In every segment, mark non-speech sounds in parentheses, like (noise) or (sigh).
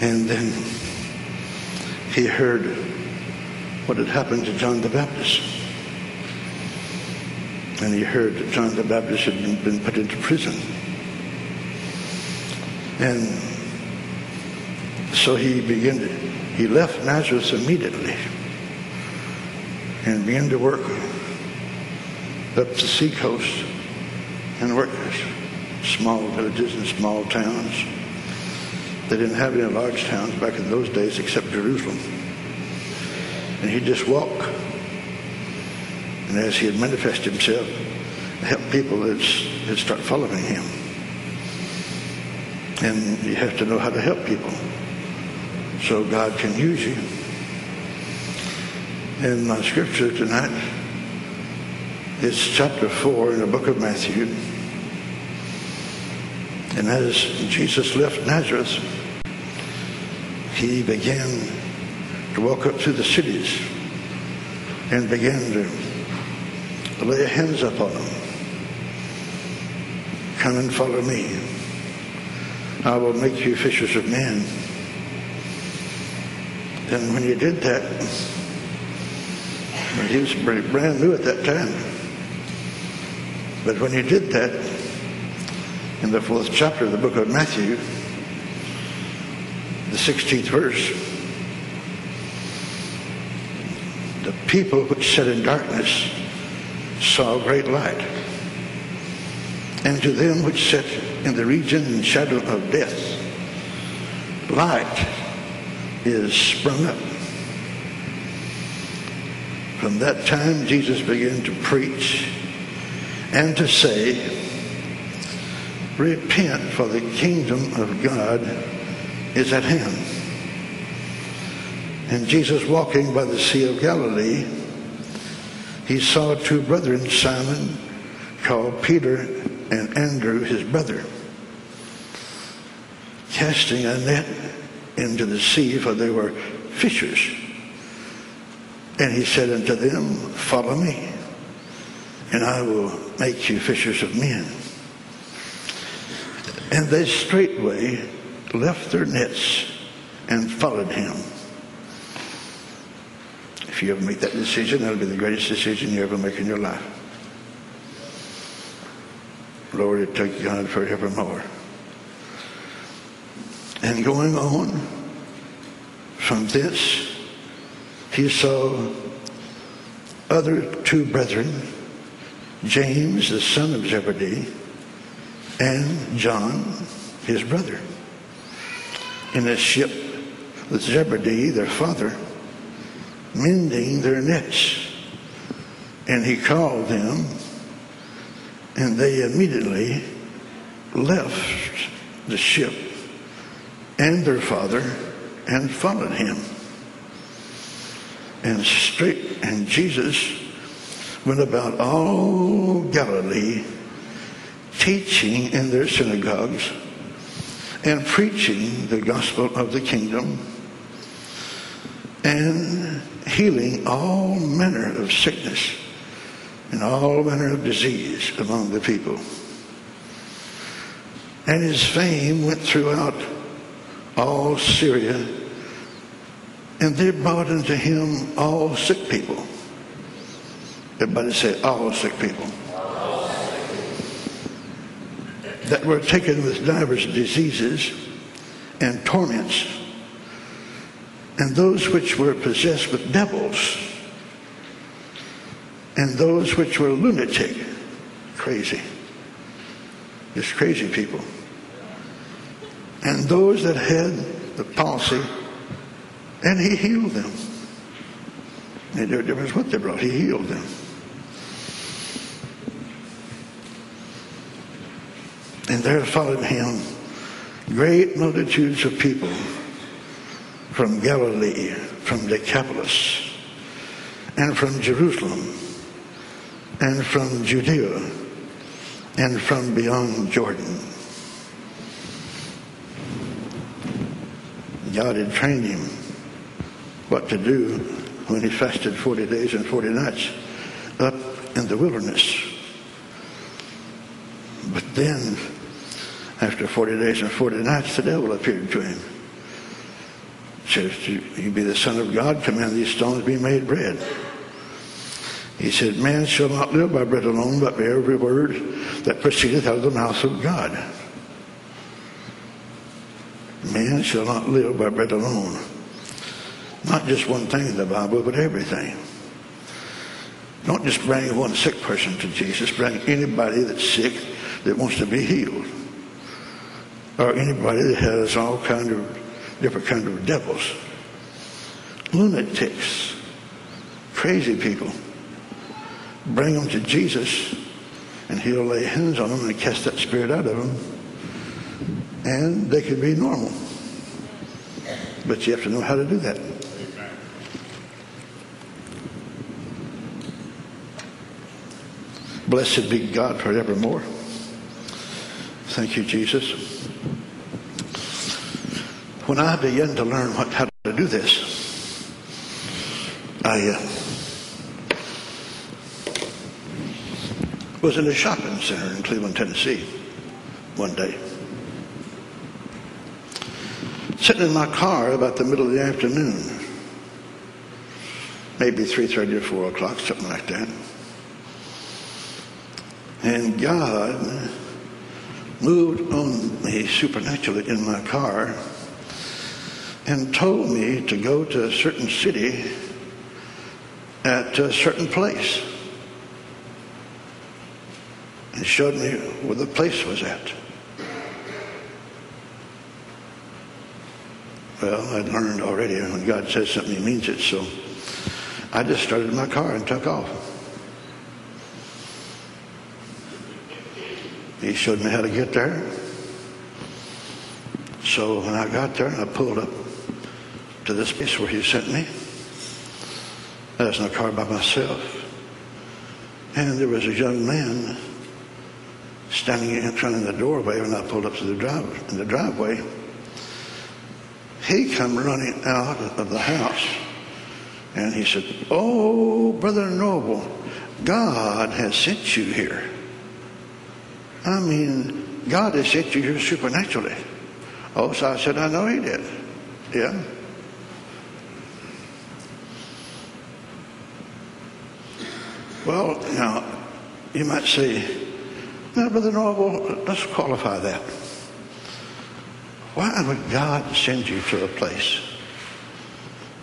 And then he heard what had happened to John the Baptist. And he heard that John the Baptist had been, put into prison. And so he began to, he left Nazareth immediately and began to work up the seacoast and work small villages and small towns. They didn't have any large towns back in those days except Jerusalem. And he'd just walk. And as he had manifested himself, help people that start following him. And you have to know how to help people so God can use you. In my scripture tonight, it's chapter 4 in the book of Matthew. And as Jesus left Nazareth, he began to walk up through the cities and began to lay hands upon them. Come and follow me. I will make you fishers of men. And when he did that, he was brand new at that time. But when he did that, in the fourth chapter of the book of Matthew, the 16th verse, the people which sat in darkness saw a great light. And to them which sat in the region and shadow of death, light is sprung up. From that time, Jesus began to preach and to say, Repent, for the kingdom of God is at hand. And Jesus, walking by the Sea of Galilee, he saw two brethren, Simon, called Peter, and Andrew, his brother, casting a net into the sea, for they were fishers. And he said unto them, Follow me, and I will make you fishers of men. And they straightway left their nets and followed him. If you ever make that decision, that'll be the greatest decision you ever make in your life. Lord, it take God forevermore. And going on from this, he saw other two brethren, James, the son of Zebedee, and John, his brother, in a ship with Zebedee, their father, mending their nets. And he called them, and they immediately left the ship and their father and followed him. And straight, and Jesus went about all Galilee teaching in their synagogues and preaching the gospel of the kingdom and healing all manner of sickness and all manner of disease among the people. And his fame went throughout all Syria, and they brought unto him all sick people. Everybody say, all sick people. That were taken with divers diseases and torments, and those which were possessed with devils, and those which were lunatic, crazy, just crazy people, and those that had the palsy, and he healed them. Made no difference what they brought, he healed them. And there followed him great multitudes of people from Galilee, from Decapolis, and from Jerusalem, and from Judea, and from beyond Jordan. God had trained him what to do when he fasted 40 days and 40 nights up in the wilderness. But then after 40 days and 40 nights, the devil appeared to him he says, You be the Son of God, command these stones be made bread. He said, Man shall not live by bread alone, but by every word that proceedeth out of the mouth of God. Man shall not live by bread alone. Not just one thing in the Bible, but everything. Don't just bring one sick person to Jesus. Bring anybody that's sick that wants to be healed. Or anybody that has all kind of different kind of devils. Lunatics. Crazy people. Bring them to Jesus and he'll lay hands on them and cast that spirit out of them. And they can be normal. But you have to know how to do that. Blessed be God forevermore. Thank you, Jesus. When I began to learn what, how to do this, I uh, was in a shopping center in Cleveland, Tennessee, one day. Sitting in my car about the middle of the afternoon, maybe 3.30 or 4 o'clock, something like that. And God moved on me supernaturally in my car and told me to go to a certain city at a certain place. And showed me where the place was at. Well, I'd learned already when God says something, He means it. So I just started my car and took off. He showed me how to get there. So when I got there, I pulled up to this place where he sent me. I was in a car by myself. And there was a young man standing in front of the doorway when I pulled up to the drive in the driveway. He come running out of the house and he said, Oh, Brother Norval, God has sent you here. I mean, God has sent you here supernaturally. Oh, so I said, I know he did. Yeah. Well, now, you might say, now, Brother Norval, let's qualify that. Why would God send you to a place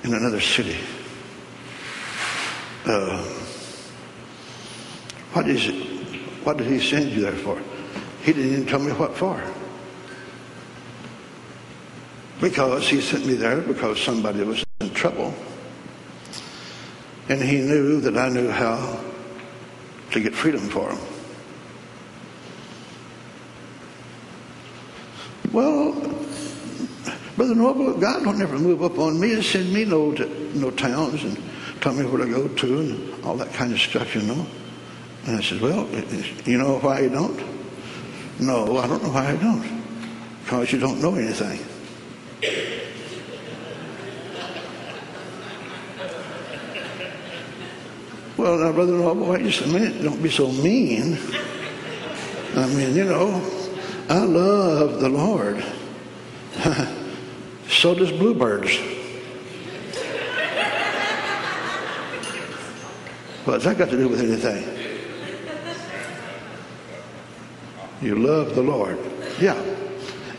in another city? Uh, what is it? What did he send you there for? He didn't even tell me what for. Because he sent me there because somebody was in trouble. And he knew that I knew how to get freedom for him. Well, Brother Norval, God don't never move up on me and send me no, no towns and tell me where to go to and all that kind of stuff, you know. And I said, well, you know why you don't? No, I don't know why I don't. Because you don't know anything. Well, now, Brother Norval, wait just a minute. Don't be so mean. I mean, you know, I love the Lord. (laughs) so does bluebirds. What's that got to do with anything? You love the Lord. Yeah.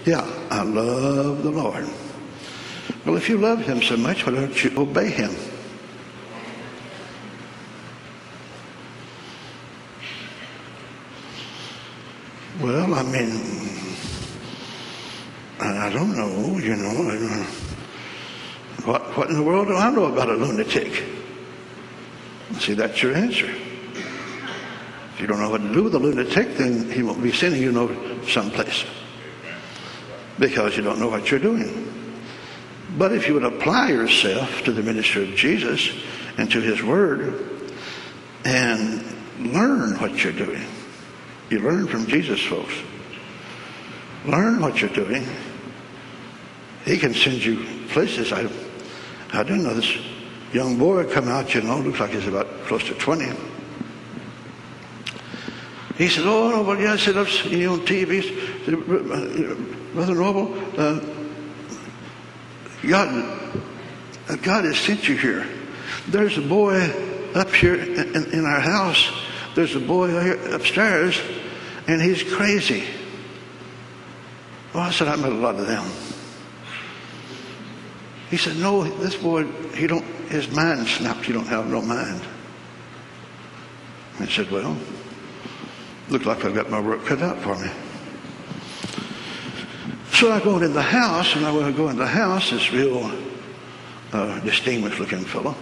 Yeah, I love the Lord. Well, if you love him so much, why don't you obey him? Well, I mean, I don't know, you know. What, what in the world do I know about a lunatic? See, that's your answer If you don't know what to do with a lunatic, then he won't be sending you know someplace because you don't know what you're doing. But if you would apply yourself to the ministry of Jesus and to his word and learn what you're doing, you learn from Jesus, folks. Learn what you're doing. He can send you places. I, I didn't know this young boy come out, you know, looks like he's about close to 20 he said, oh, no, well, yes, I've seen you on TV. Said, Brother Norval, uh, God, God has sent you here. There's a boy up here in, in our house. There's a boy upstairs, and he's crazy. Well, I said, I met a lot of them. He said, no, this boy, he don't, his mind snapped. He don't have no mind. I said, well, looked like I've got my work cut out for me. So I go in the house, and I want to go in the house, this real uh, distinguished looking fellow.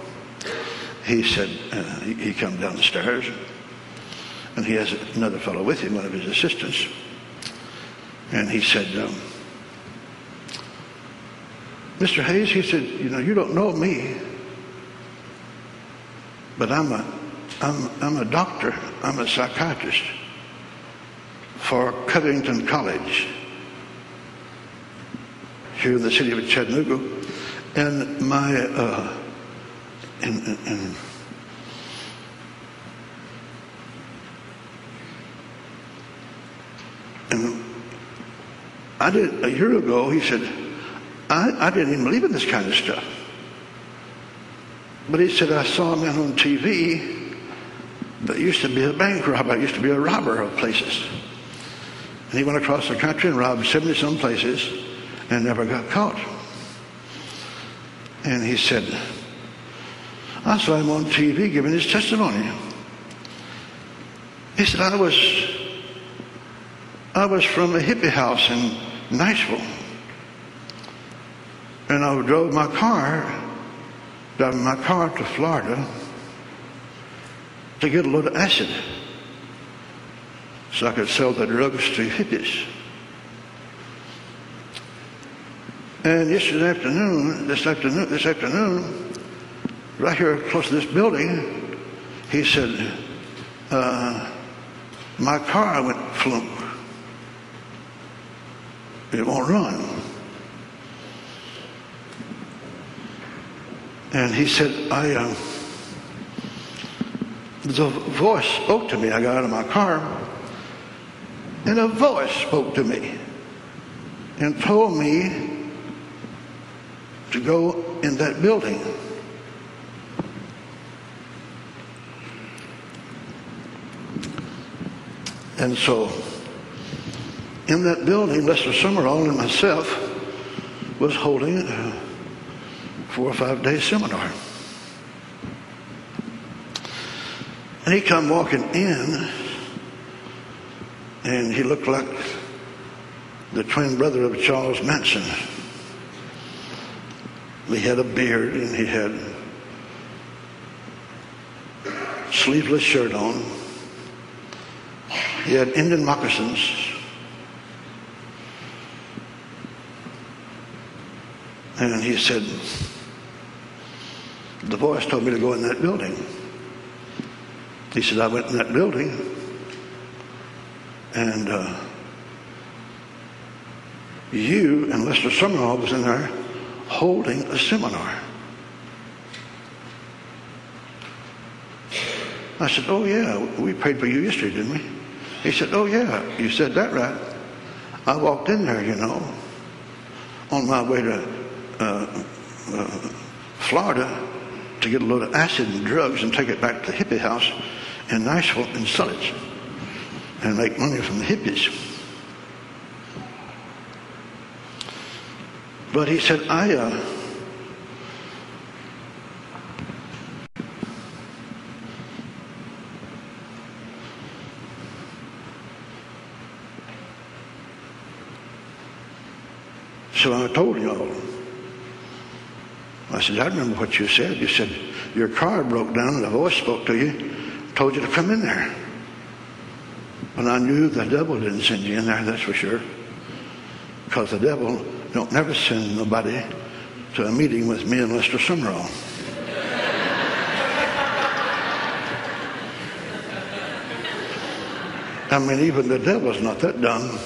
He said, uh, he, he come down the stairs, and he has another fellow with him, one of his assistants. And he said, um, Mr. Hayes, he said, you know, you don't know me, but I'm a, I'm, I'm a doctor. I'm a psychiatrist for Covington College here in the city of Chattanooga. And my, uh, and, and, and And I did a year ago, he said, I, I didn't even believe in this kind of stuff. But he said, I saw a man on TV that used to be a bank robber, used to be a robber of places. And he went across the country and robbed 70 some places and never got caught. And he said, I saw him on TV giving his testimony. He said, I was, I was from a hippie house in Nashville. And I drove my car, driving my car to Florida to get a load of acid so I could sell the drugs to hippies. And yesterday afternoon, this afternoon, this afternoon, right here close to this building, he said, uh, my car went flunk. It won't run. And he said, I, uh, the voice spoke to me. I got out of my car, and a voice spoke to me and told me to go in that building. And so, in that building, Lester Sumrall and myself was holding a four or five day seminar. And he come walking in, and he looked like the twin brother of Charles Manson. He had a beard and he had sleeveless shirt on. He had Indian moccasins. And he said, the voice told me to go in that building. He said, I went in that building and uh, you and Lester Sumrall was in there holding a seminar. I said, Oh, yeah, we prayed for you yesterday, didn't we? He said, Oh, yeah, you said that right. I walked in there, you know, on my way to uh, uh, Florida to get a load of acid and drugs and take it back to the hippie house in Nashville and sell it and make money from the hippies. But he said, I, uh, So I told y'all. I said, I remember what you said. You said your car broke down and a voice spoke to you, told you to come in there. And I knew the devil didn't send you in there, that's for sure. Because the devil don't never send nobody to a meeting with me and Lester Sumrall. I mean, even the devil's not that dumb.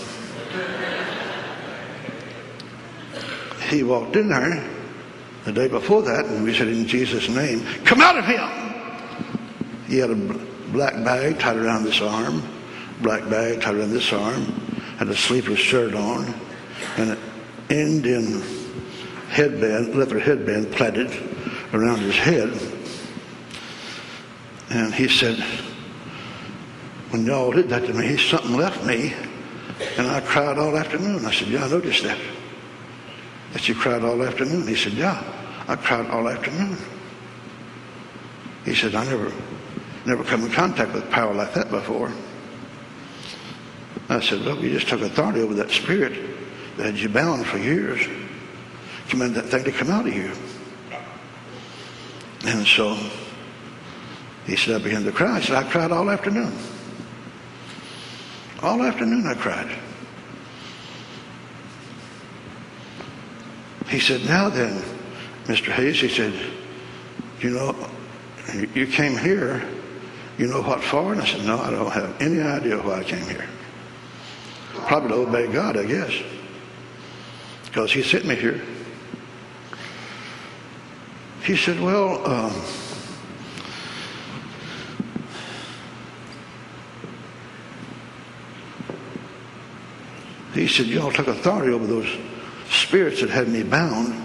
He walked in there the day before that, and we said, In Jesus' name, come out of him! He had a black bag tied around this arm, black bag tied around this arm, had a sleeveless shirt on, and an Indian headband, leather headband plaited around his head. And he said, when y'all did that to me, something left me, and I cried all afternoon. I said, yeah, I noticed that. That you cried all afternoon. He said, yeah, I cried all afternoon. He said, I never, never come in contact with power like that before. I said, look, you just took authority over that spirit that had you bound for years. Command that thing to come out of you. And so he said, I began to cry. I said, I cried all afternoon. All afternoon I cried. He said, now then, Mr. Hayes, he said, you know, you came here, you know what for? And I said, no, I don't have any idea why I came here. Probably to obey God, I guess. Because he sent me here. He said, well, um, he said, y'all took authority over those spirits that had me bound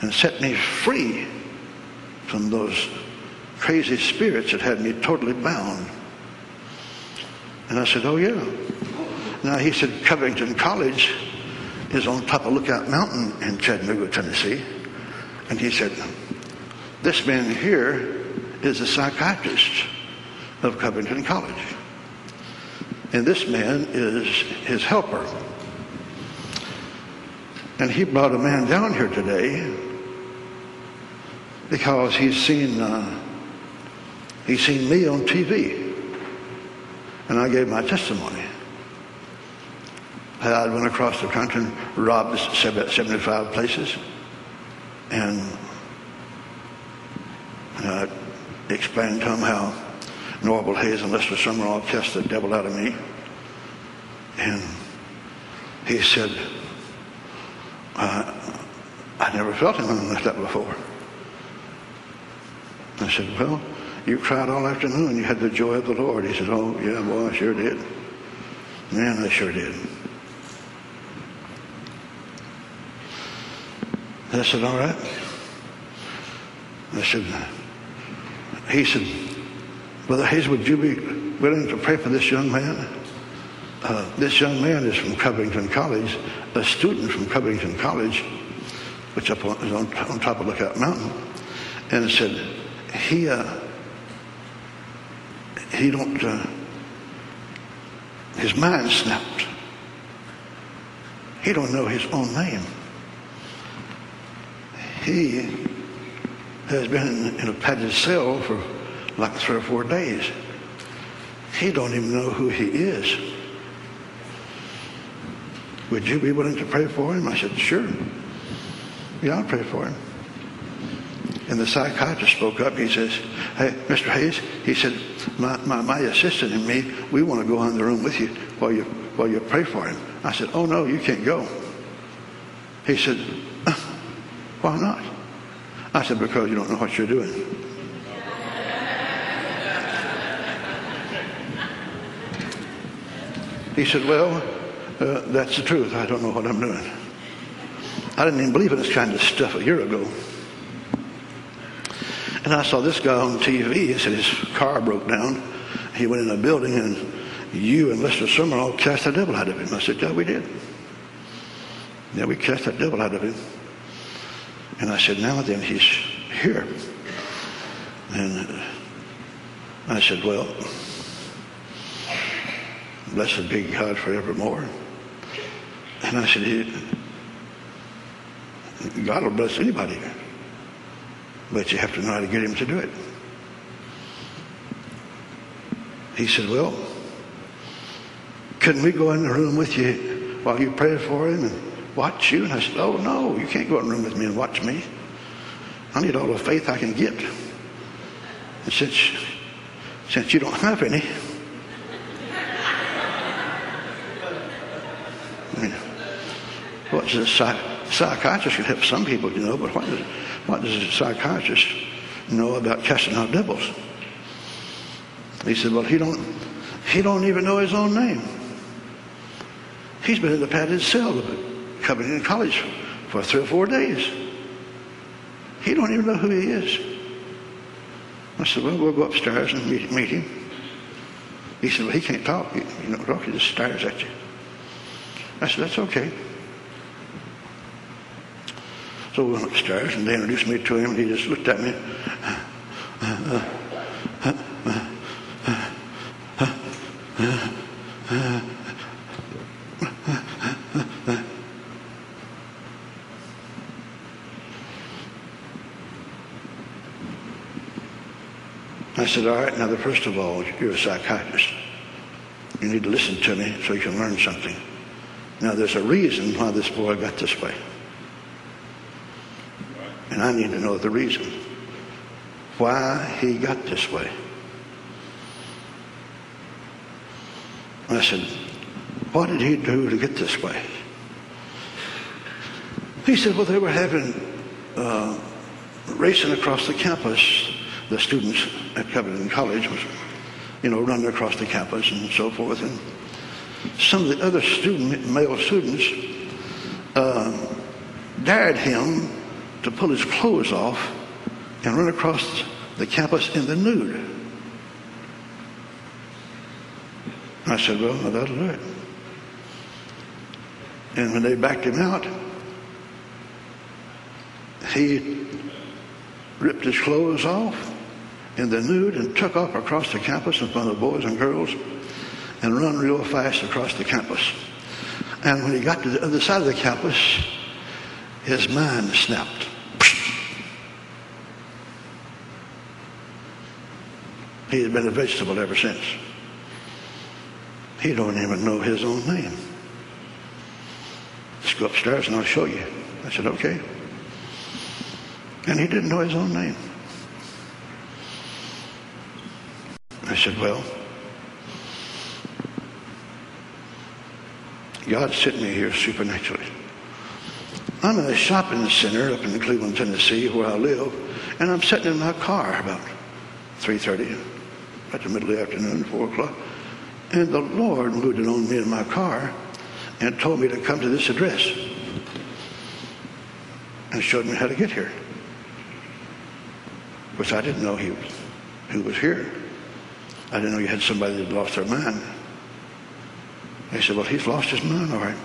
and set me free from those crazy spirits that had me totally bound. And I said, oh yeah. Now he said Covington College is on top of Lookout Mountain in Chattanooga, Tennessee. And he said, this man here is a psychiatrist of Covington College. And this man is his helper. And he brought a man down here today because he's seen uh, he's seen me on TV, and I gave my testimony. I went across the country and robbed 75 places, and I explained to him how Norval Hayes and Lester Sumrall cast the devil out of me, and he said, I, I never felt anything like that before. I said, well, you cried all afternoon. You had the joy of the Lord. He said, oh, yeah, boy, I sure did. Man, I sure did. I said, all right. I said, he said, Brother Hayes, would you be willing to pray for this young man? Uh, this young man is from Covington College, a student from Covington College, which up on, is on, on top of Lookout Mountain, and I said, he uh, he don't uh, his mind snapped. He don't know his own name. He has been in a padded cell for like three or four days. He don't even know who he is. Would you be willing to pray for him? I said, sure. Yeah, I'll pray for him. And the psychiatrist spoke up. He says, hey, Mr. Hayes, he said, my, my, my assistant and me, we want to go in the room with you while you, while you pray for him. I said, oh, no, you can't go. He said, uh, why not? I said, because you don't know what you're doing. He said, well, uh, that's the truth. I don't know what I'm doing. I didn't even believe in this kind of stuff a year ago. And I saw this guy on TV. He said his car broke down. He went in a building and you and Lester Sumrall cast the devil out of him. I said, yeah, we did. Yeah, we cast that devil out of him. And I said, now then, he's here. And I said, well, blessed be God forevermore. And I said, God will bless anybody. But you have to know how to get him to do it. He said, well, couldn't we go in the room with you while you prayed for him and watch you? And I said, oh, no, you can't go in the room with me and watch me. I need all the faith I can get. And since, since you don't have any, I mean, what's a psychiatrist can help some people, you know, but what does what does a psychiatrist know about casting out devils? He said, well, he don't, he don't even know his own name. He's been in the padded cell of Covington College for three or four days. He don't even know who he is. I said, well, we'll go upstairs and meet, meet him. He said, well, he can't talk. You, you know, talk, he just stares at you. I said, that's okay. So we went upstairs and they introduced me to him and he just looked at me. I said, all right, now, the first of all, you're a psychiatrist. You need to listen to me so you can learn something. Now, there's a reason why this boy got this way. And I need to know the reason why he got this way. I said, what did he do to get this way? He said, well, they were having, uh, racing across the campus, the students at Covington College was, you know, running across the campus and so forth. And some of the other student, male students uh, dared him to pull his clothes off and run across the campus in the nude. I said, well, that'll do it. And when they backed him out, he ripped his clothes off in the nude and took off across the campus in front of the boys and girls and run real fast across the campus. And when he got to the other side of the campus, his mind snapped. He had been a vegetable ever since. He don't even know his own name. Let's go upstairs and I'll show you. I said, okay. And he didn't know his own name. I said, well, God sent me here supernaturally. I'm in a shopping center up in Cleveland, Tennessee, where I live, and I'm sitting in my car about 3.30, at the middle of the afternoon, 4 o'clock, and the Lord moved it on me in my car and told me to come to this address and showed me how to get here. Which I didn't know he was, who was here. I didn't know you had somebody that lost their mind. He said, well, he's lost his mind, all right.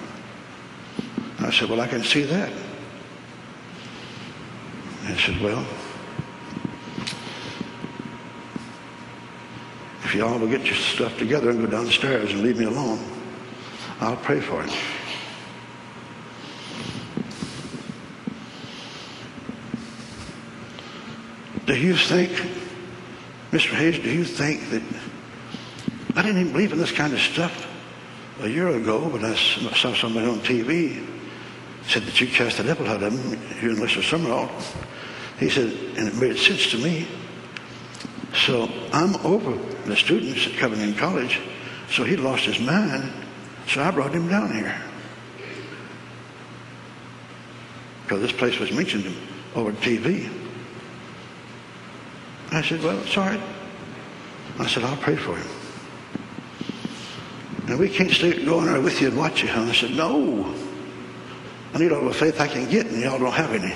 I said, well, I can see that. He said, well, y'all will get your stuff together and go downstairs and leave me alone, I'll pray for him. Do you think Mr. Hayes, do you think that I didn't even believe in this kind of stuff a year ago, but I saw somebody on TV said that you cast the devil out of him, you and Mr. Sumrall. He said, and it made sense to me. So I'm over the students at Covington College, so he lost his mind, so I brought him down here. Because this place was mentioned over TV. I said, well, right. I said, I'll pray for him. And we can't stay going there with you and watch you. I said, no. I need all the faith I can get, and y'all don't have any.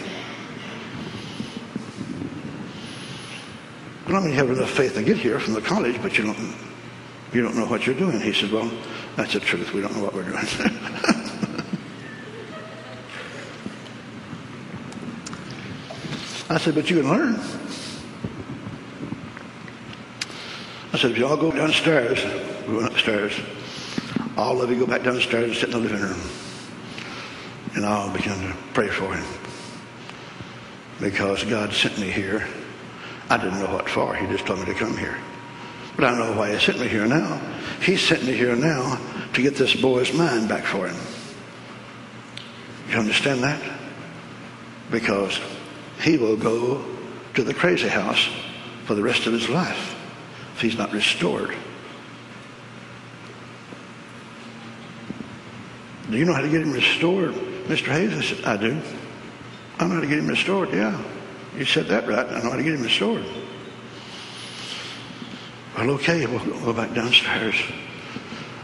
But I mean, you have enough faith to get here from the college, but you don't, you don't know what you're doing. He said, well, that's the truth. We don't know what we're doing. (laughs) I said, but you can learn. I said, if y'all go downstairs, we went upstairs. All of you go back downstairs and sit in the living room. And I'll begin to pray for him. Because God sent me here. I didn't know what for. He just told me to come here. But I know why he sent me here now. He sent me here now to get this boy's mind back for him. You understand that? Because he will go to the crazy house for the rest of his life if he's not restored. Do you know how to get him restored, Mr. Hayes? I said, I do. I know how to get him restored, yeah. You said that right. I know how to get him restored. Well, okay, we'll go back downstairs.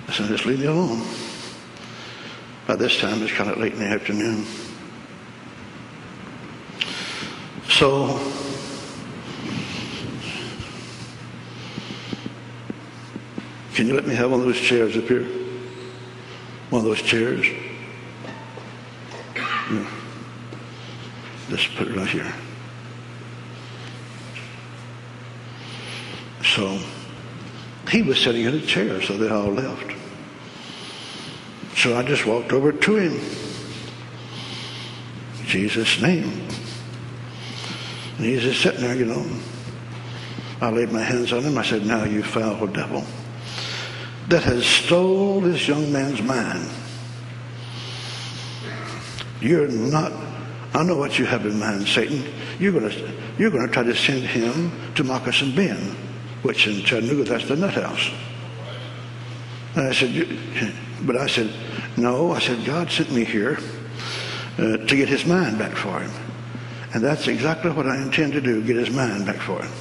I said, just leave me alone. By this time, it's kind of late in the afternoon. So, can you let me have one of those chairs up here? One of those chairs? Yeah. Just put it right here. So, he was sitting in a chair, so they all left. So I just walked over to him. Jesus' name. And he's just sitting there, you know. I laid my hands on him. I said, Now, you foul devil that has stole this young man's mind. You're not, I know what you have in mind, Satan. You're going to, you're going to try to send him to Moccasin Bend, which in Chattanooga, that's the nut house. And I said, (laughs) but I said, no. I said, God sent me here uh, to get his mind back for him. And that's exactly what I intend to do, get his mind back for him.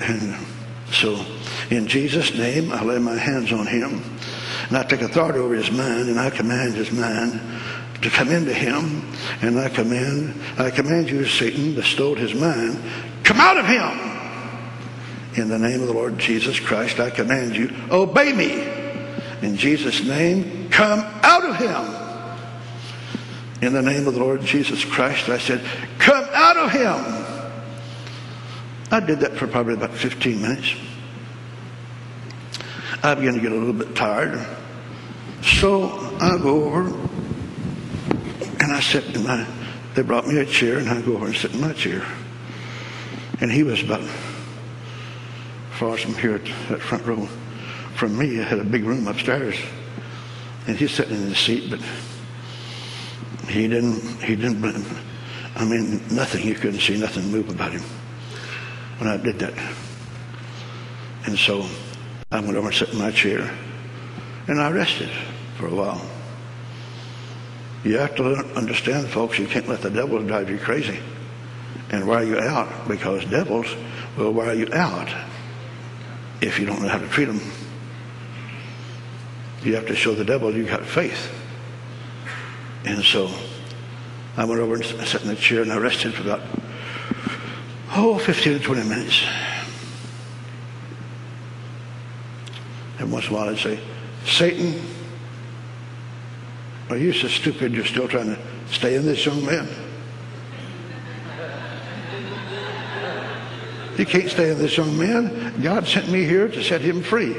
And so, in Jesus' name, I lay my hands on him, and I take authority over his mind, and I command his mind to come into him, and I command, I command you, Satan, that stole his mind, come out of him. In the name of the Lord Jesus Christ, I command you, obey me. In Jesus' name, come out of him in the name of the Lord Jesus Christ. I said, Come out of him. I did that for probably about 15 minutes. I began to get a little bit tired. So I go over and I sit in my, they brought me a chair and I go over and sit in my chair. And he was about far from here at that front row from me. I had a big room upstairs. And he's sitting in the seat, but he didn't, he didn't, I mean, nothing. You couldn't see nothing move about him when I did that. And so I went over and sat in my chair and I rested for a while. You have to understand, folks, you can't let the devil drive you crazy and wear you out because devils will wear you out if you don't know how to treat them. You have to show the devil you got faith. And so I went over and sat in the chair and I rested for about, oh, 15 to 20 minutes. And once in a while I'd say, Satan, are you so stupid you're still trying to stay in this young man? You can't stay in this young man. God sent me here to set him free.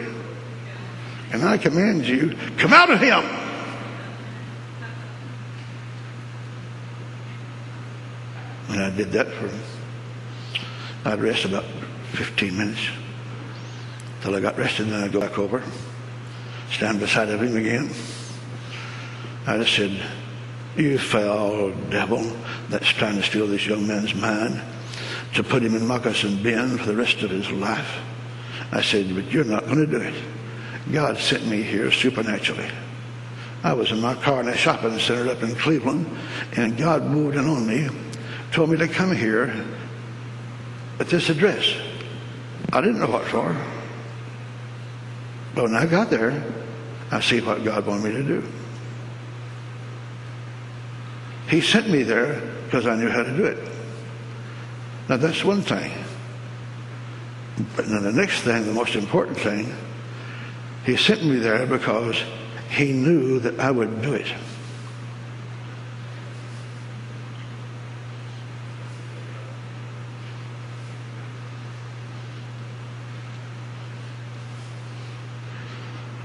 And I command you, come out of him. And I did that for, him. I'd rest about 15 minutes till I got rested. Then I'd go back over, stand beside of him again. I just said, you foul devil that's trying to steal this young man's mind to put him in Moccasin Bend for the rest of his life. I said, but you're not going to do it. God sent me here supernaturally. I was in my car in a shopping center up in Cleveland, and God moved in on me told me to come here at this address. I didn't know what for. But when I got there, I see what God wanted me to do. He sent me there because I knew how to do it. Now that's one thing. But then the next thing, the most important thing, he sent me there because he knew that I would do it.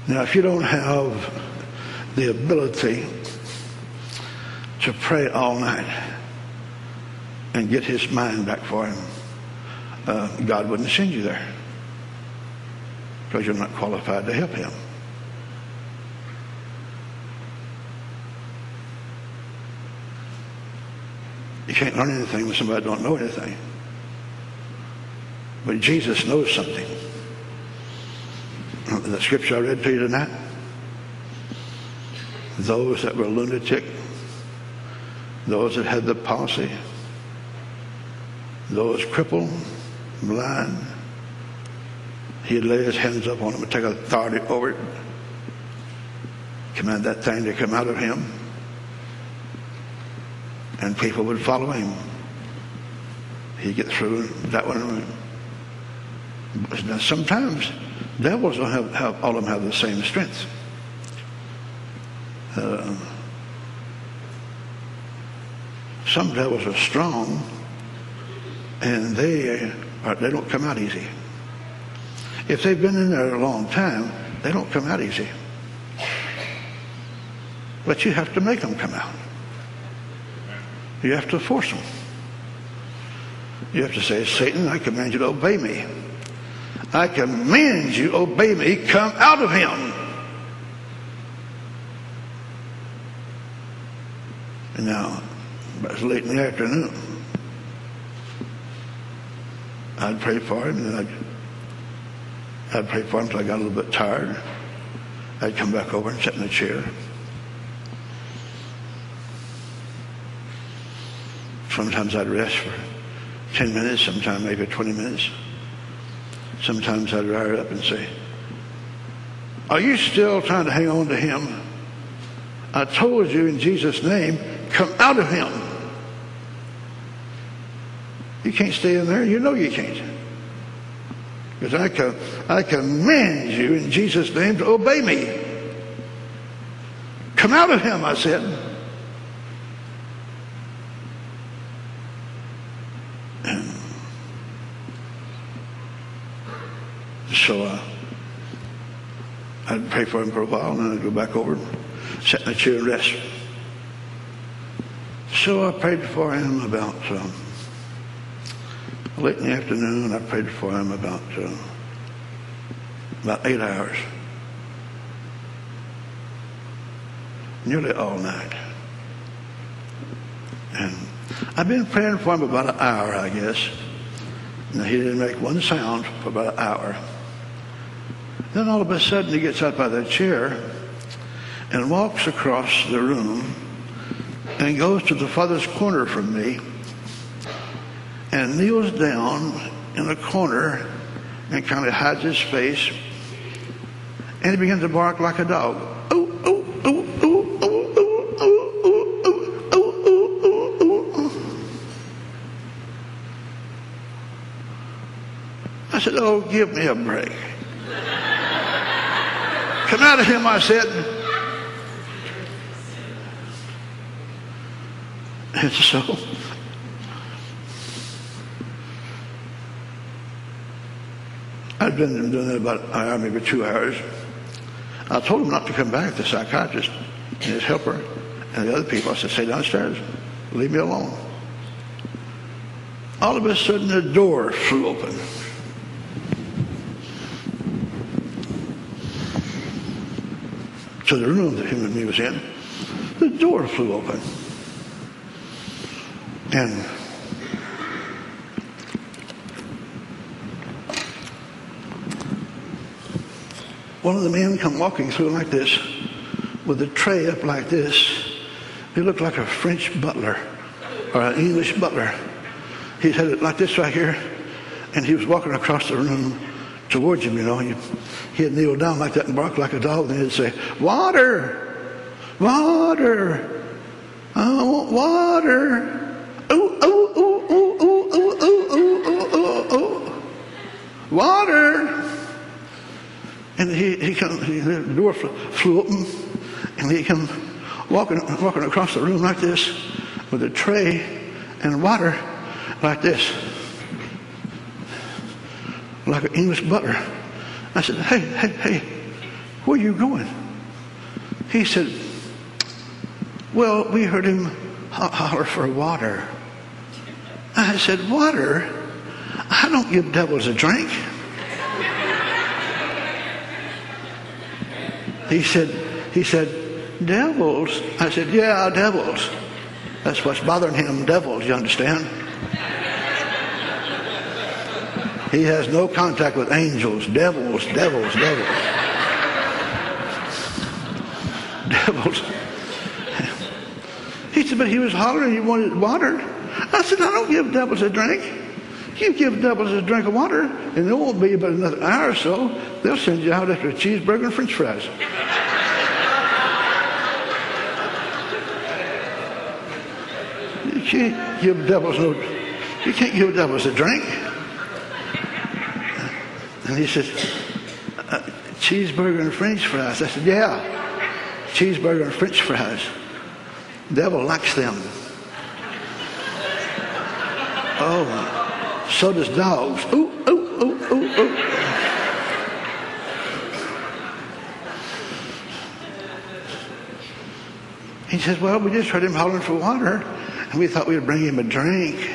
Now, if you don't have the ability to pray all night and get his mind back for him, uh, God wouldn't send you there because you're not qualified to help him. You can't learn anything when somebody don't know anything. But Jesus knows something the scripture I read to you tonight, those that were lunatic, those that had the palsy, those crippled, blind, he'd lay his hands up on them and take authority over it, command that thing to come out of him, and people would follow him. He'd get through that one. Now, sometimes devils don't have, have, all of them have the same strength. Uh, some devils are strong, and they are, they don't come out easy. If they've been in there a long time, they don't come out easy. But you have to make them come out. You have to force them. You have to say, Satan, I command you to obey me. I command you, obey me, come out of him. And now, it was late in the afternoon. I'd pray for him, and I'd, I'd pray for him until I got a little bit tired. I'd come back over and sit in a chair. Sometimes I'd rest for 10 minutes, sometimes maybe 20 minutes. Sometimes I'd rise up and say, Are you still trying to hang on to him? I told you in Jesus' name, come out of him. You can't stay in there. You know you can't. Because I, com- I command you in Jesus' name to obey me. Come out of him, I said. So uh, I'd pray for him for a while, and then I'd go back over and sit in a chair and rest. So I prayed for him about um, late in the afternoon. I prayed for him about uh, about eight hours, nearly all night. And I've been praying for him about an hour, I guess. And he didn't make one sound for about an hour. Then all of a sudden he gets up out of the chair and walks across the room and goes to the farthest corner from me and kneels down in a corner and kind of hides his face and he begins to bark like a dog. Ooh, ooh, ooh, ooh, ooh, ooh, ooh, ooh, ooh, ooh, ooh, ooh. I said, oh, give me a break. Come out of him, I said. And so I'd been doing that about hour, maybe two hours. I told him not to come back, the psychiatrist and his helper and the other people. I said, stay downstairs. Leave me alone. All of a sudden, the door flew open. To the room that him and me was in. The door flew open. And one of the men come walking through like this with a tray up like this. He looked like a French butler or an English butler. He had it like this right here, and he was walking across the room towards him, you know. He, he'd kneel down like that and bark like a dog, and he'd say, Water! Water! I want water! Ooh, ooh, ooh, ooh, ooh, ooh, ooh, ooh, ooh, ooh. Water! And he, he come, he, the door flew open, and he come walking, walking across the room like this with a tray and water like this, like an English butler. I said, hey, hey, hey, where are you going? He said, well, we heard him holler for water. I said, water? I don't give devils a drink. He said, he said, devils? I said, yeah, devils. That's what's bothering him, devils, you understand? He has no contact with angels, devils, devils, devils. (laughs) devils. He said, but he was hollering he wanted water. I said, I don't give devils a drink. You give devils a drink of water, and it won't be but another hour or so. They'll send you out after a cheeseburger and french fries. You can't give devils no You can't give devils a drink. And he said, uh, cheeseburger and french fries. I said, yeah, cheeseburger and french fries. devil likes them. Oh, so does dogs. Ooh, ooh, ooh, ooh, ooh. He says, well, we just heard him hollering for water, and we thought we'd bring him a drink.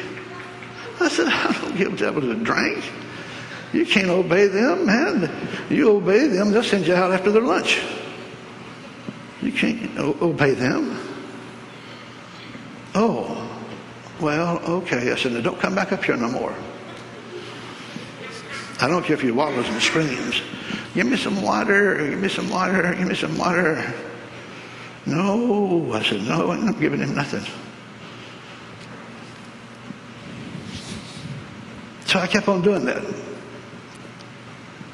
I said, I don't give devils a drink. You can't obey them, man. You obey them, they'll send you out after their lunch. You can't obey them. Oh, well, okay. I said, now don't come back up here no more. I don't care if you waddles and screams. Give me some water, give me some water, give me some water. No, I said, no, I'm not giving him nothing. So I kept on doing that.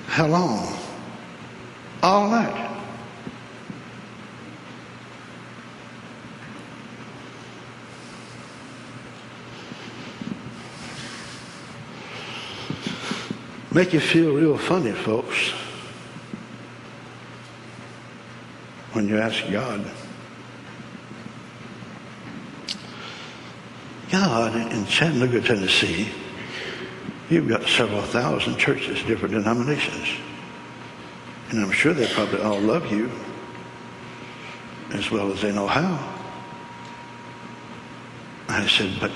How long? All night. Make you feel real funny, folks, when you ask God. God in Chattanooga, Tennessee, You've got several thousand churches, different denominations. And I'm sure they probably all love you as well as they know how. I said, but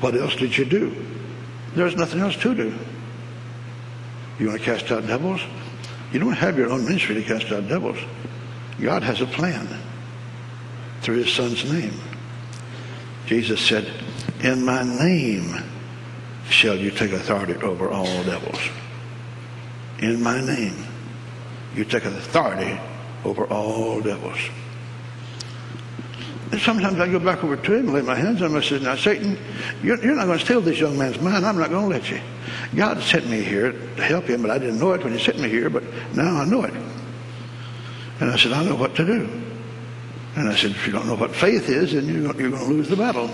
what else did you do? There's nothing else to do. You want to cast out devils? You don't have your own ministry to cast out devils. God has a plan through his son's name. Jesus said, In my name shall you take authority over all devils. In my name, you take authority over all devils. Sometimes I go back over to him and lay my hands on him. I said, Now, Satan, you're, you're not going to steal this young man's mind. I'm not going to let you. God sent me here to help him, but I didn't know it when he sent me here, but now I know it. And I said, I know what to do. And I said, if you don't know what faith is, then you're, you're going to lose the battle.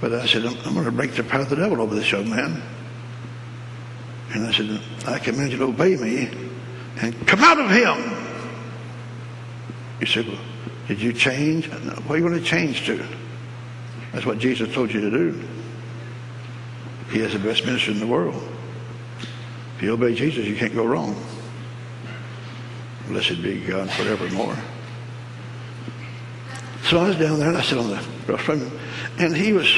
But I said, I'm, I'm going to break the power of the devil over this young man. And I said, I command you to obey me and come out of him. He said, well, did you change? What are you going to change to? That's what Jesus told you to do. He has the best minister in the world. If you obey Jesus, you can't go wrong. Blessed be God forevermore. So I was down there and I sat on the across from him, and he was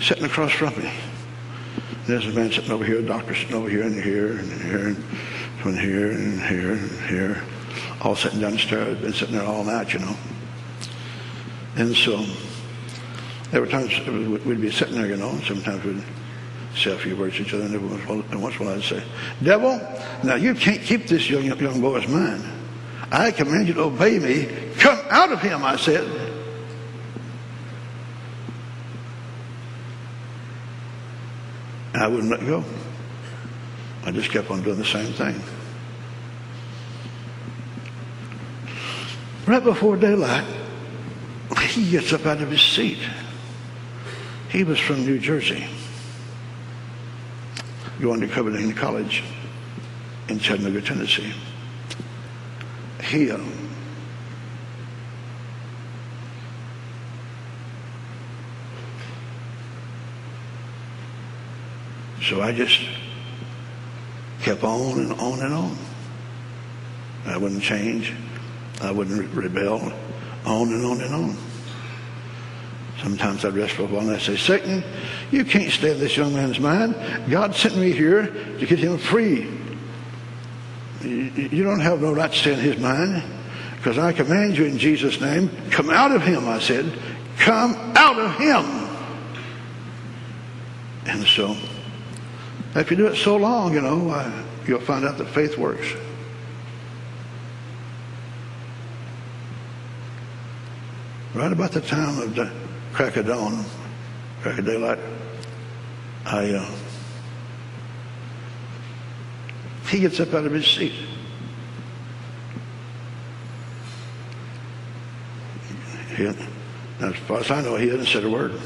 sitting across from me. And there's a man sitting over here, a doctor sitting over here and here and here and from here and here and here, all sitting down the stairs. Been sitting there all night, you know. And so there were times we'd be sitting there, you know, and sometimes we'd say a few words to each other, and every once in a while I'd say, Devil, now you can't keep this young, young boy's mind. I command you to obey me. Come out of him, I said. I wouldn't let go. I just kept on doing the same thing. Right before daylight, he gets up out of his seat. He was from New Jersey going to Covenant College in Chattanooga, Tennessee. He, um, so I just kept on and on and on. I wouldn't change. I wouldn't rebel. On and on and on. Sometimes I rest for a while and I'd say, Satan, you can't stay in this young man's mind. God sent me here to get him free. You don't have no right to stay in his mind because I command you in Jesus' name, come out of him, I said. Come out of him. And so, if you do it so long, you know, uh, you'll find out that faith works. Right about the time of the crack of dawn, crack of daylight, I uh, He gets up out of his seat. He, as far as I know, he hadn't said a word.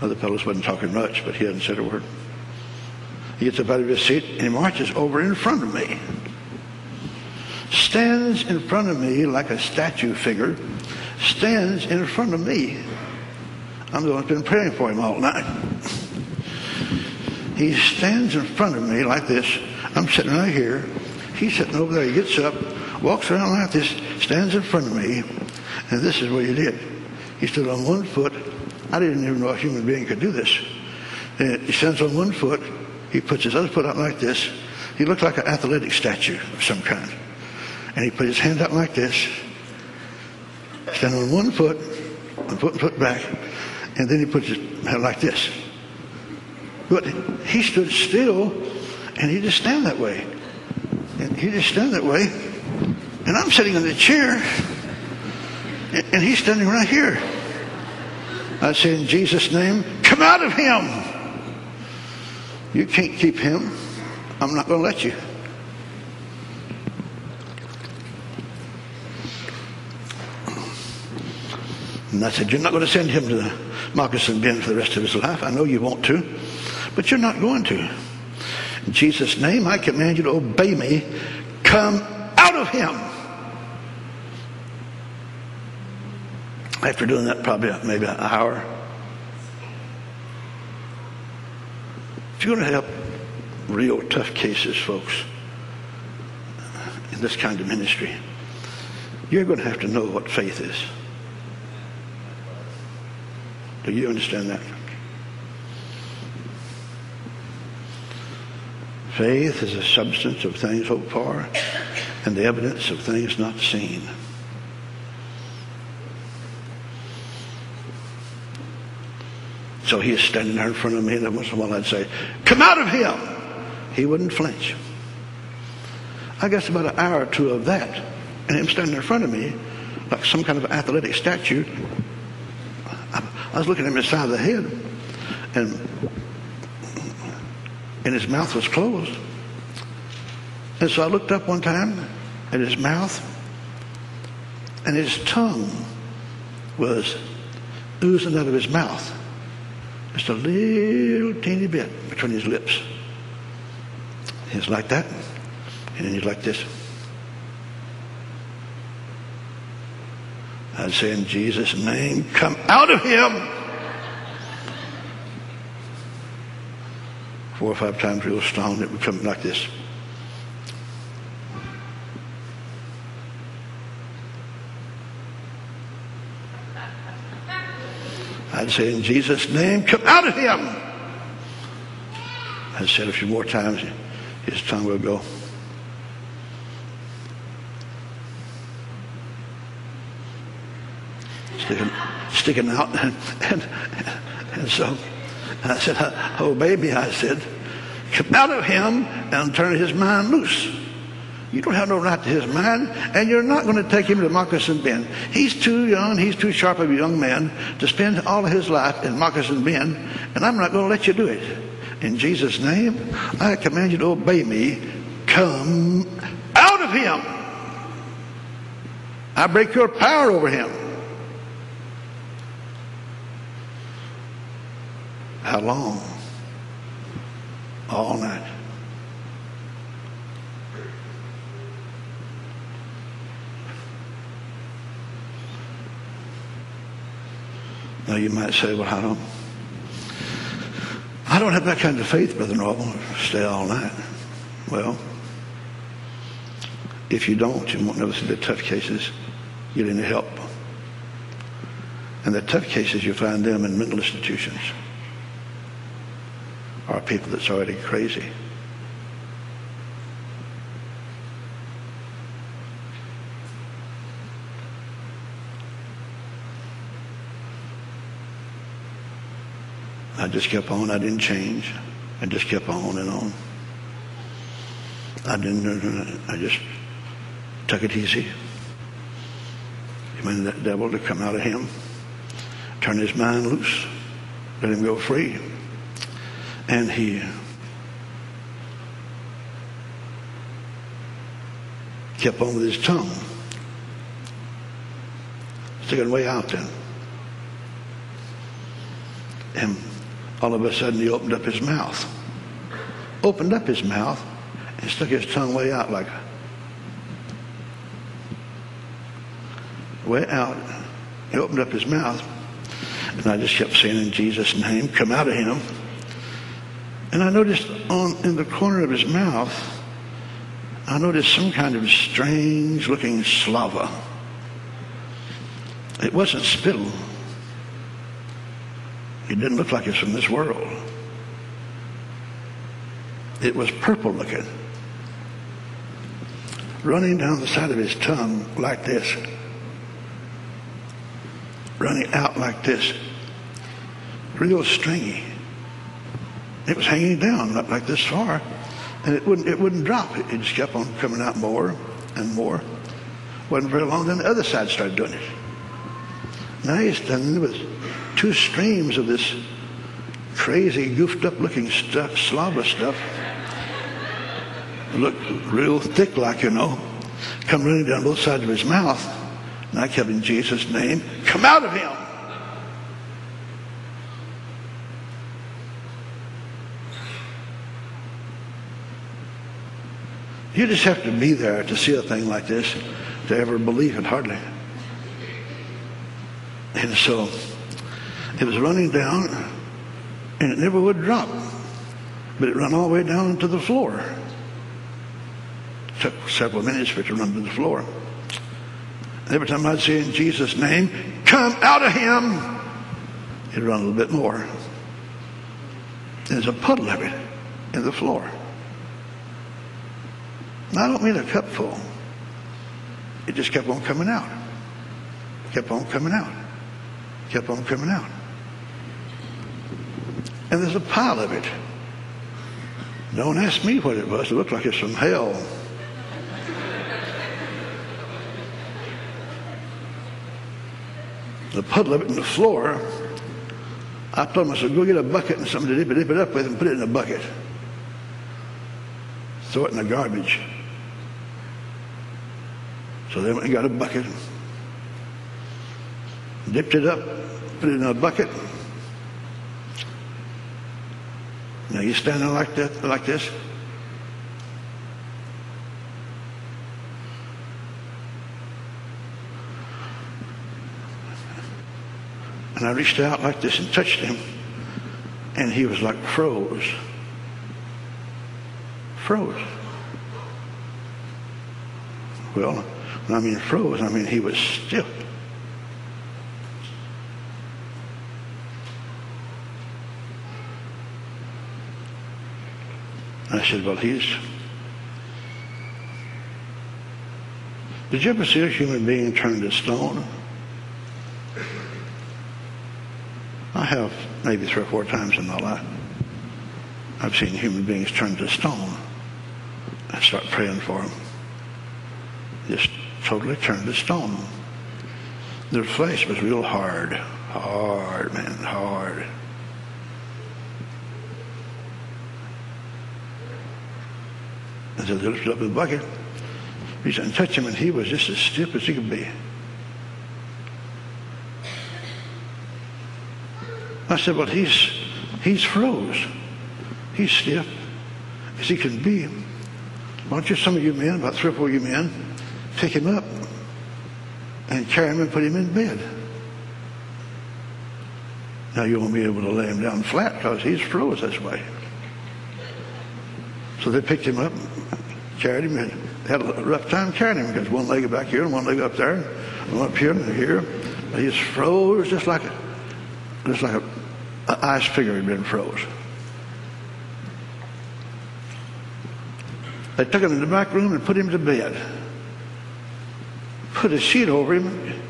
Other fellows wasn't talking much, but he hadn't said a word. He gets up out of his seat and he marches over in front of me. Stands in front of me like a statue figure. Stands in front of me. I'm the one who's been praying for him all night. He stands in front of me like this. I'm sitting right here. He's sitting over there. He gets up, walks around like this, stands in front of me, and this is what he did. He stood on one foot. I didn't even know a human being could do this. And he stands on one foot. He puts his other foot out like this. He looked like an athletic statue of some kind. And he put his hand out like this. Stand on one foot, and foot back. And then he puts his hand like this. But he stood still and he just stand that way. And he just stand that way. And I'm sitting in the chair and he's standing right here. I say, in Jesus' name, come out of him. You can't keep him. I'm not going to let you. And I said, You're not going to send him to the Moccasin Bend for the rest of his life. I know you want to, but you're not going to. In Jesus' name, I command you to obey me. Come out of him. After doing that, probably maybe an hour. If you're going to help real tough cases, folks, in this kind of ministry, you're going to have to know what faith is. Do you understand that? Faith is a substance of things hoped for and the evidence of things not seen. So he is standing there in front of me, and once in a while I'd say, Come out of him! He wouldn't flinch. I guess about an hour or two of that, and him standing in front of me, like some kind of athletic statue, I was looking at him in the side of the head, and and his mouth was closed. And so I looked up one time at his mouth, and his tongue was oozing out of his mouth. Just a little teeny bit between his lips. He's like that, and then he's like this. I'd say, in Jesus' name, come out of him. Four or five times real strong, it would come like this. I'd say, in Jesus' name, come out of him. I said a few more times, his tongue will go. Sticking, sticking out. And, and, and so I said, Oh, baby, I said, come out of him and turn his mind loose. You don't have no right to his mind, and you're not going to take him to Moccasin Bend. He's too young, he's too sharp of a young man to spend all of his life in Moccasin Bend, and I'm not going to let you do it. In Jesus' name, I command you to obey me. Come out of him. I break your power over him. How long? All night. Now you might say, well, I don't, I don't have that kind of faith, Brother Norval, stay all night. Well, if you don't, you won't see the tough cases get any help. And the tough cases, you find them in mental institutions are people that's already crazy. I just kept on. I didn't change. I just kept on and on. I didn't. I just took it easy. Commanded that devil to come out of him, turn his mind loose, let him go free. And he kept on with his tongue. Sticking way out then. And all of a sudden he opened up his mouth. Opened up his mouth and stuck his tongue way out like way out. He opened up his mouth and I just kept saying in Jesus' name, come out of him. And I noticed on in the corner of his mouth, I noticed some kind of strange looking slava. It wasn't spittle. It didn't look like it's from this world. It was purple looking. Running down the side of his tongue like this. Running out like this. Real stringy. It was hanging down like this far. And it wouldn't, it wouldn't drop. It, it just kept on coming out more and more. Wasn't very long, then the other side started doing it. Now he's standing with two streams of this crazy, goofed up looking stuff, slobber stuff. Looked real thick like, you know. Come running down both sides of his mouth. And I kept in Jesus' name, come out of him. You just have to be there to see a thing like this to ever believe it, hardly. And so it was running down and it never would drop, but it ran all the way down to the floor. It took several minutes for it to run to the floor. And every time I'd say in Jesus' name, come out of him, it'd run a little bit more. There's a puddle of it in the floor. I don't mean a cup full. It just kept on coming out. Kept on coming out. Kept on coming out. And there's a pile of it. Don't ask me what it was. It looked like it's from hell. The puddle of it in the floor. I told said, go get a bucket and something to dip it, dip it up with and put it in a bucket. Throw it in the garbage. So they went and got a bucket, dipped it up, put it in a bucket. Now you're standing like that, like this. And I reached out like this and touched him, and he was like froze. Froze. Well, I mean froze. I mean he was stiff. I said, well, he's. Did you ever see a human being turned to stone? I have maybe three or four times in my life. I've seen human beings turned to stone. I start praying for them. Totally turned to stone. Their flesh was real hard. Hard, man, hard. And so they lifted up the bucket. He said, and touch him, and he was just as stiff as he could be. I said, well, he's, he's froze. He's stiff as he can be. Don't you, some of you men, about three or four of you men, pick him up and carry him and put him in bed. Now you won't be able to lay him down flat because he's froze this way. So they picked him up, carried him, and had a rough time carrying him because one leg back here and one leg up there, and one up here and here. He's froze just like a, just like a, a ice figure had been froze. They took him in the back room and put him to bed put a sheet over him.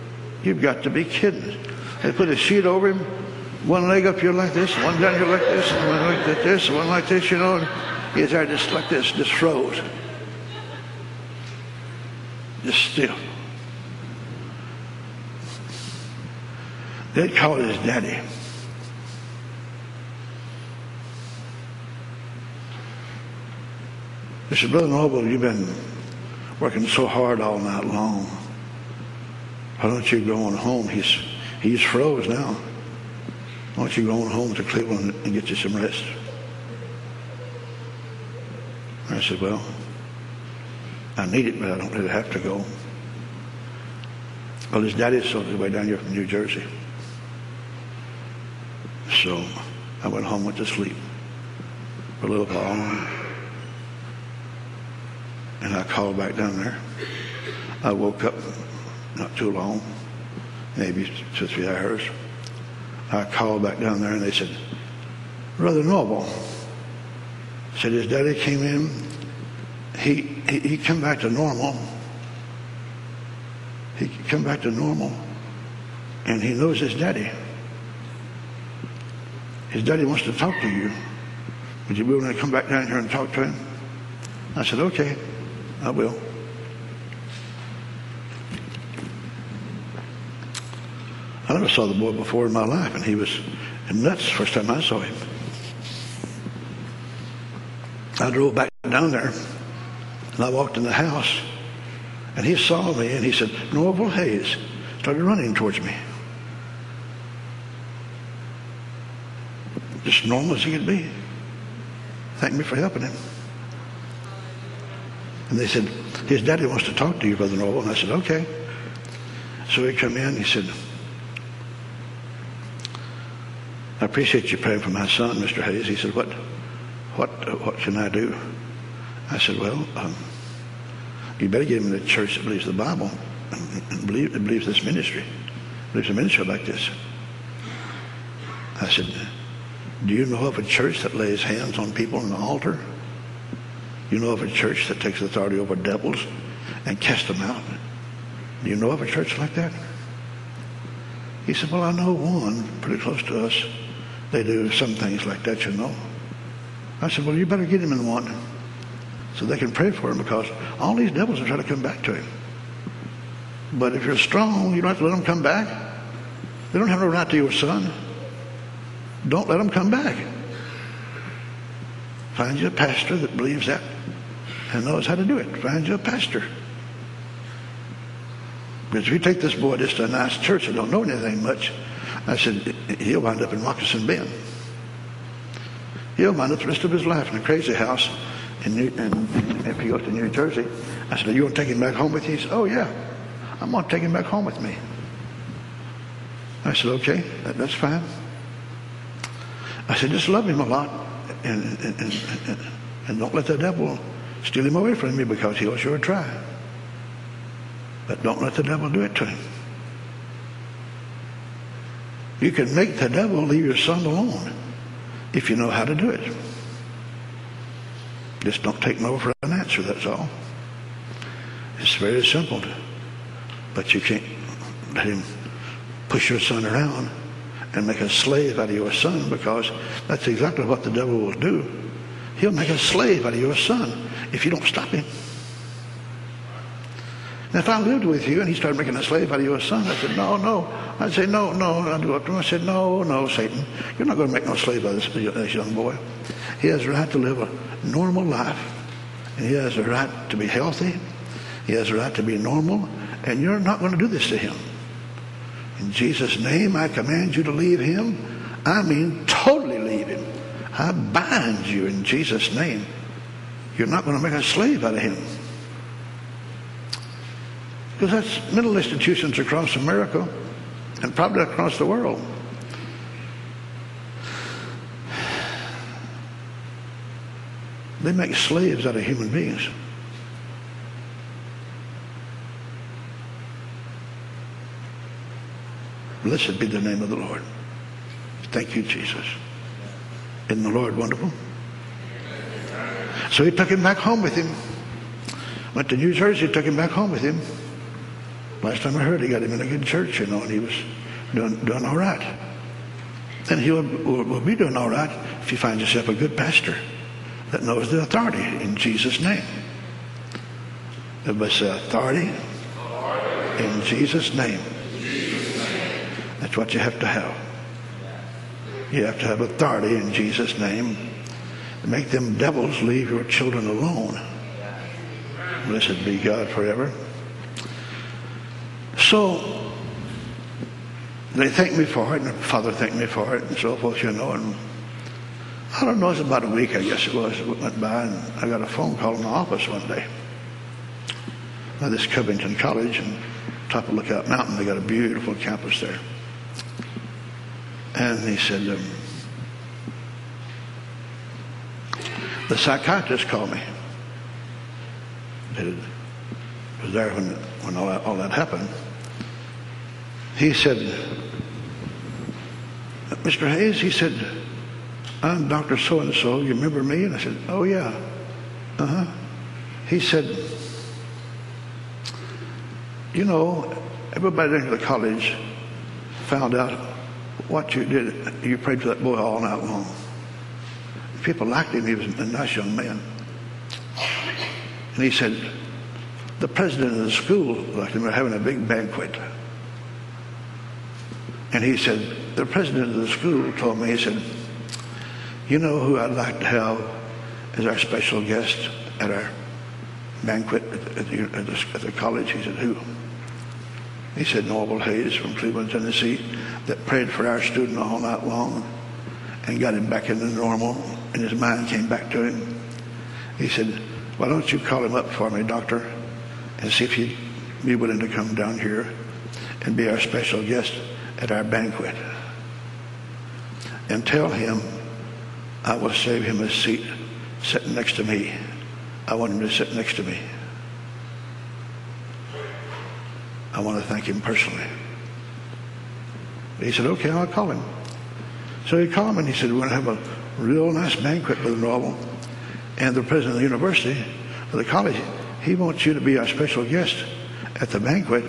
You've got to be kidding. They put a sheet over him, one leg up here like this, one down here like this, one like this, one like this, you know. He's there just like this, just froze. Just still. They'd call his daddy. They said, Brother Norval, you've been working so hard all night long. Why don't you go on home? He's, he's froze now. Why don't you go on home to Cleveland and get you some rest? I said, well, I need it, but I don't really have to go. Well, his daddy's on his way down here from New Jersey. So I went home, went to sleep for a little while. And I called back down there. I woke up not too long, maybe two or three hours. I called back down there and they said, Brother Norval, said his daddy came in, he, he, he come back to normal. He come back to normal and he knows his daddy. His daddy wants to talk to you. Would you be willing to come back down here and talk to him? I said, okay, I will. I never saw the boy before in my life, and he was nuts the first time I saw him. I drove back down there, and I walked in the house, and he saw me, and he said, Norval Hayes, started running towards me. Just normal as he could be. Thank me for helping him. And they said, his daddy wants to talk to you, Brother Norval. And I said, okay. So he come in, he said, I appreciate you praying for my son, Mr. Hayes. He said, what, what, what can I do? I said, well, um, you better get him in a church that believes the Bible and believe, believes this ministry, believes a ministry like this. I said, do you know of a church that lays hands on people on the altar? You know of a church that takes authority over devils and casts them out? Do you know of a church like that? He said, Well, I know one pretty close to us. They do some things like that, you know. I said, Well, you better get him in one so they can pray for him because all these devils are trying to come back to him. But if you're strong, you don't have to let them come back. They don't have no right to your son. Don't let them come back. Find you a pastor that believes that and knows how to do it. Find you a pastor. Because if you take this boy just to a nice church that don't know anything much, I said, he'll wind up in Moccasin Bend. He'll wind up the rest of his life in a crazy house in New, and if he goes to New Jersey. I said, are you going to take him back home with you? He said, oh, yeah. I'm going to take him back home with me. I said, okay, that, that's fine. I said, just love him a lot and, and, and, and, don't let the devil steal him away from me because he'll sure try. But don't let the devil do it to him. You can make the devil leave your son alone if you know how to do it. Just don't take no for an answer, that's all. It's very simple. But you can't let him push your son around and make a slave out of your son because that's exactly what the devil will do. He'll make a slave out of your son if you don't stop him. And if I lived with you and he started making a slave out of your son, I said, no, no. I'd say, no, no. I'd go up to him. I said, no, no, Satan. You're not going to make no slave out of this, uh, this young boy. He has a right to live a normal life. And he has a right to be healthy. He has a right to be normal. And you're not going to do this to him. In Jesus' name, I command you to leave him. I mean, totally leave him. I bind you in Jesus' name. You're not going to make a slave out of him. Because that's mental institutions across America and probably across the world. They make slaves out of human beings. Blessed be the name of the Lord. Thank you, Jesus. Isn't the Lord wonderful? So he took him back home with him. Went to New Jersey, took him back home with him. Last time I heard, he got him in a good church, you know, and he was doing, doing all right. And he will, will, will be doing all right if you find yourself a good pastor that knows the authority in Jesus' name. Everybody say authority in Jesus' name. That's what you have to have. You have to have authority in Jesus' name. Make them devils leave your children alone. Blessed be God forever. So they thanked me for it, and Father thanked me for it, and so forth, you know. And I don't know, it was about a week, I guess it was, it went by, and I got a phone call in the office one day. Now, this Covenant College and top of Lookout Mountain, they got a beautiful campus there. And he said, um, the psychiatrist called me. It was there when, when all, that, all that happened. He said, Mr. Hayes, he said, I'm Dr. So-and-so. You remember me? And I said, oh, yeah. Uh-huh. He said, you know, everybody in the college found out what you did. You prayed for that boy all night long. People liked him. He was a nice young man. And he said, the president of the school liked him. Were having a big banquet. And he said, the president of the school told me, he said, you know who I'd like to have as our special guest at our banquet at the, at the, at the college? He said, who? He said, Norval Hayes from Cleveland, Tennessee, that prayed for our student all night long and got him back into normal, and his mind came back to him. He said, why don't you call him up for me, doctor, and see if he'd be willing to come down here and be our special guest at our banquet. And tell him I will save him a seat sitting next to me. I want him to sit next to me. I want to thank him personally. He said, okay, I'll call him. So he called him and he said, we're going to have a real nice banquet with Norval. And the president of the university, of the college, he wants you to be our special guest at the banquet.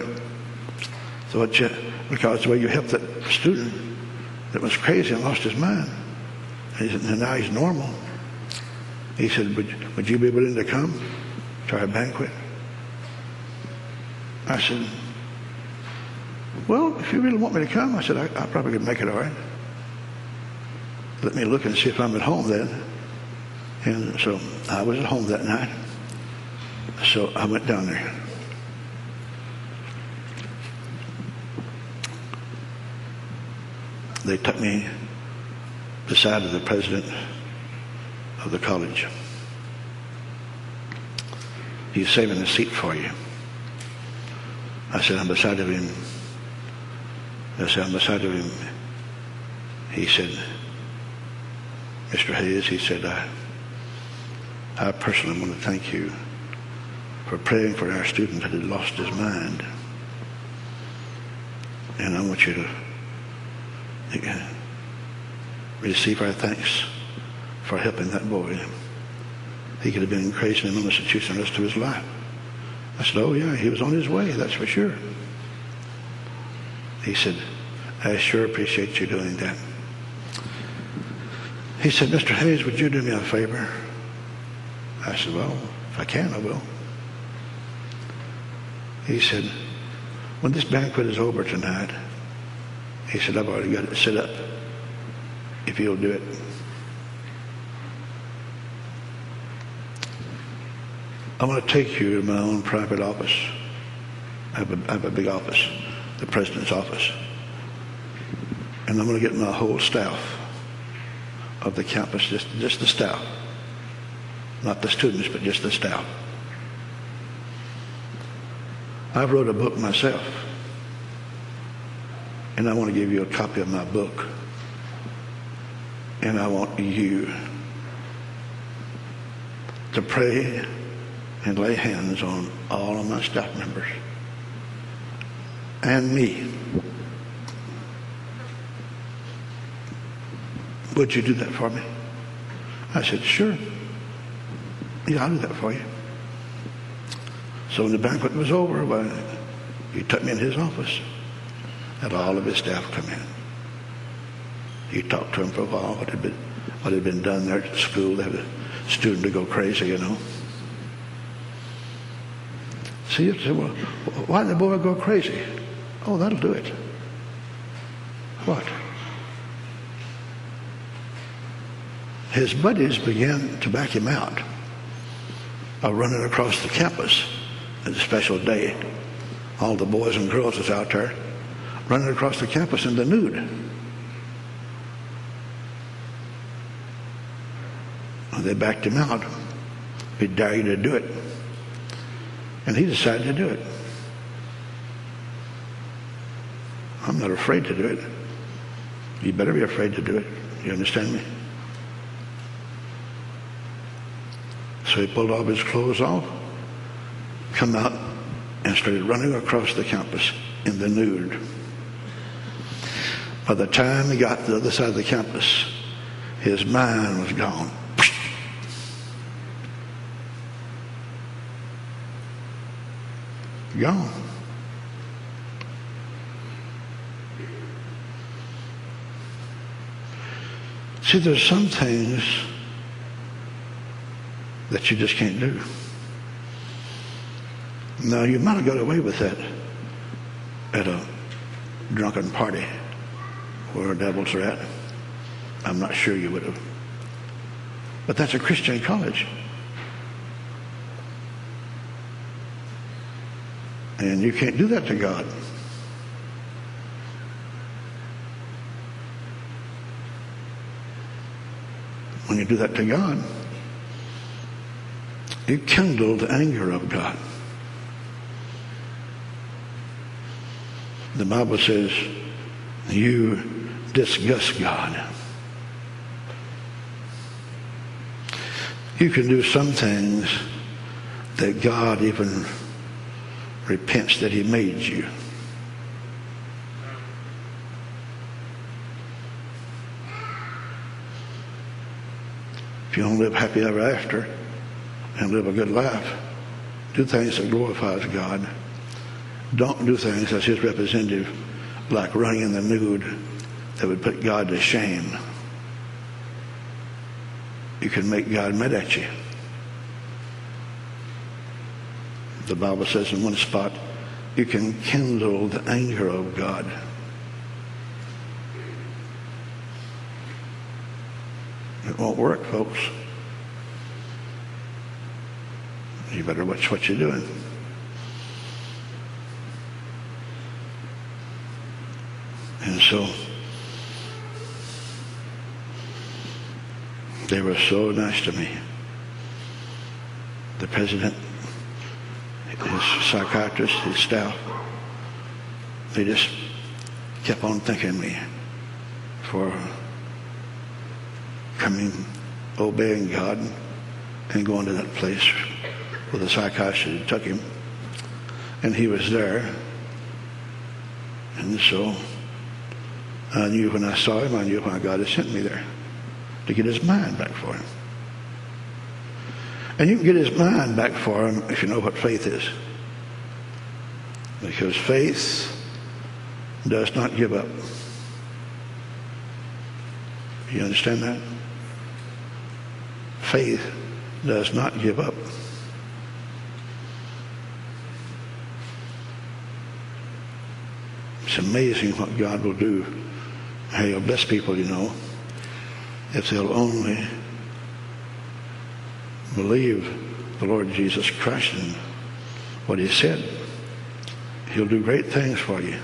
So you, because the way you helped that student that was crazy and lost his mind. And, said, and now he's normal. He said, would, would you be willing to come to our banquet? I said, well, if you really want me to come, I said, I, I probably could make it all right. Let me look and see if I'm at home then. And so I was at home that night. So I went down there. They took me beside the president of the college. He's saving a seat for you. I said, I'm beside of him. I said, I'm beside of him. He said, Mr. Hayes, he said, I, I personally want to thank you for praying for our student that had lost his mind. And I want you to receive our thanks for helping that boy. He could have been crazy in institution the rest of his life. I said, oh yeah, he was on his way, that's for sure. He said, I sure appreciate you doing that. He said, Mr. Hayes, would you do me a favor? I said, well, if I can, I will. He said, when this banquet is over tonight, he said, I've already got it set up. If you'll do it. I'm going to take you to my own private office. I have a, I have a big office, the president's office. And I'm going to get my whole staff of the campus, just, just the staff. Not the students, but just the staff. I've wrote a book myself. And I want to give you a copy of my book. And I want you to pray and lay hands on all of my staff members and me. Would you do that for me? I said, sure. Yeah, I'll do that for you. So when the banquet was over, well, he took me in his office. Had all of his staff come in. He talked to him for a while, what had been, what had been done there at school. They had a student to go crazy, you know. See, you say, well, why did the boy go crazy? Oh, that'll do it. What? His buddies began to back him out. of running across the campus. It's a special day. All the boys and girls was out there running across the campus in the nude. They backed him out. We dare you to do it. And he decided to do it. I'm not afraid to do it. You better be afraid to do it. You understand me? So he pulled all his clothes off, come out, and started running across the campus in the nude. By the time he got to the other side of the campus, his mind was gone. Gone. See, there's some things that you just can't do. Now, you might have got away with that at a drunken party where devils are at. I'm not sure you would have. But that's a Christian college. And you can't do that to God. When you do that to God, you kindle the anger of God. The Bible says you disgust God. You can do some things that God even repents that he made you. If you want to live happy ever after and live a good life, do things that glorifies God. Don't do things as his representative, like running in the nude that would put God to shame. You can make God mad at you. The Bible says in one spot, you can kindle the anger of God. It won't work, folks. You better watch what you're doing. And so they were so nice to me. The president, his psychiatrist, his staff, they just kept on thanking me for coming, obeying God, and going to that place where the psychiatrist took him. And he was there. And so I knew when I saw him, I knew why God had sent me there to get his mind back for him. And you can get his mind back for him if you know what faith is. Because faith does not give up. You understand that? Faith does not give up. It's amazing what God will do. How he'll bless people, you know if they'll only believe the Lord Jesus Christ and what he said. He'll do great things for you.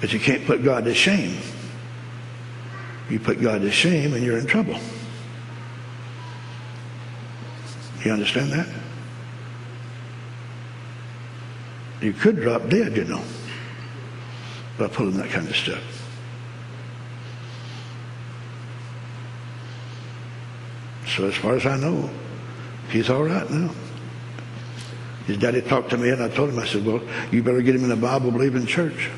But you can't put God to shame. You put God to shame and you're in trouble. You understand that? You could drop dead, you know, by pulling that kind of stuff. So as far as I know, he's all right now. His daddy talked to me and I told him, I said, well, you better get him in the Bible believing church.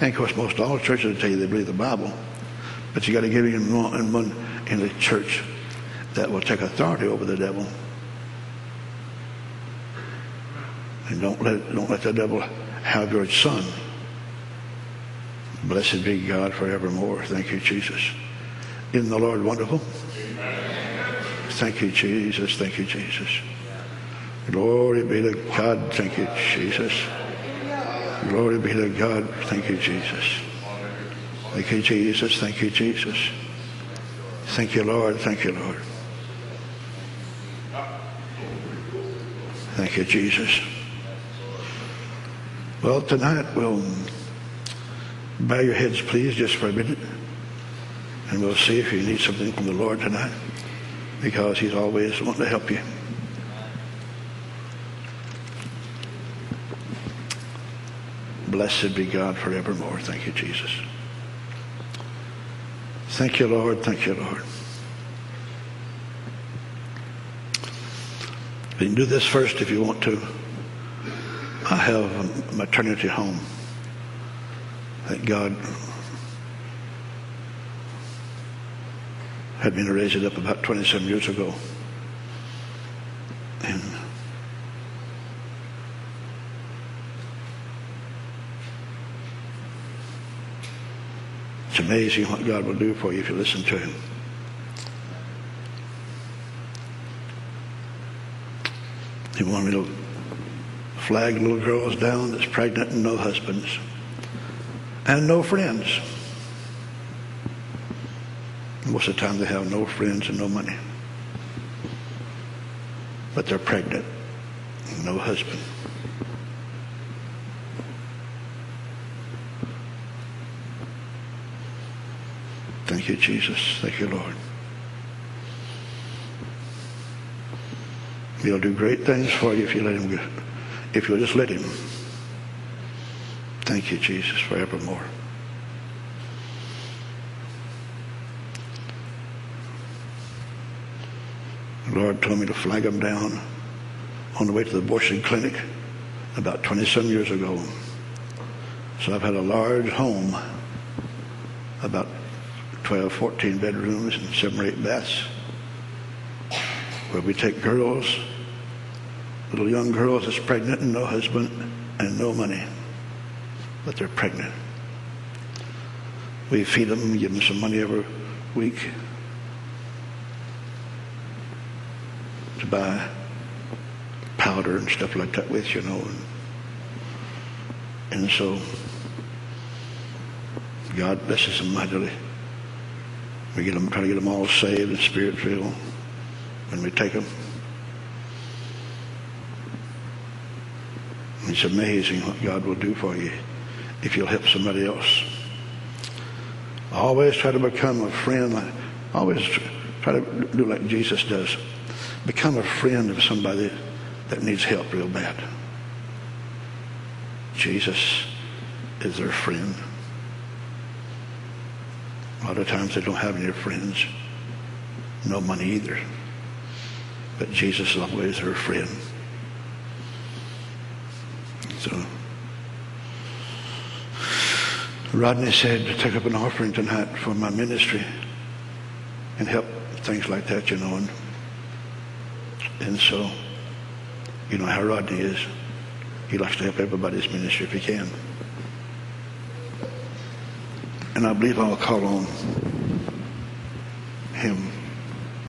And of course, most all churches will tell you they believe the Bible. But you got to get him in one in the church that will take authority over the devil. And don't let, don't let the devil have your son. Blessed be God forevermore. Thank you, Jesus. Isn't the Lord wonderful? Thank you, Jesus. Thank you, Jesus. Glory be to God. Thank you, Jesus. Glory be to God. Thank you, Jesus. Thank you, Jesus. Thank you, Jesus. Thank you, Lord. Thank you, Lord. Thank you, Jesus. Well, tonight we'll bow your heads, please, just for a minute. And we'll see if you need something from the Lord tonight because he's always wanting to help you. Blessed be God forevermore. Thank you, Jesus. Thank you, Lord. Thank you, Lord. You can do this first if you want to. I have a maternity home that God had me to raise it up about 27 years ago. And it's amazing what God will do for you if you listen to Him. He wanted me to flag little girls down that's pregnant and no husbands and no friends. Most of the time they have no friends and no money. But they're pregnant, no husband. Thank you, Jesus. Thank you, Lord. He'll do great things for you if you let him. If you'll just let him. Thank you, Jesus, forevermore. Lord told me to flag them down on the way to the abortion clinic about 20 some years ago. So I've had a large home, about 12, 14 bedrooms and seven or eight baths, where we take girls, little young girls that's pregnant and no husband and no money, but they're pregnant. We feed them, give them some money every week to buy powder and stuff like that with, you know. And, and so God blesses them mightily. We get them, try to get them all saved and spirit filled when we take them. It's amazing what God will do for you if you'll help somebody else. Always try to become a friend. Always try to do like Jesus does. Become a friend of somebody that needs help real bad. Jesus is their friend. A lot of times they don't have any friends. No money either. But Jesus is always their friend. So Rodney said to take up an offering tonight for my ministry and help things like that, you know. And, and so, you know how Rodney is. He likes to help everybody's ministry if he can. And I believe I'll call on him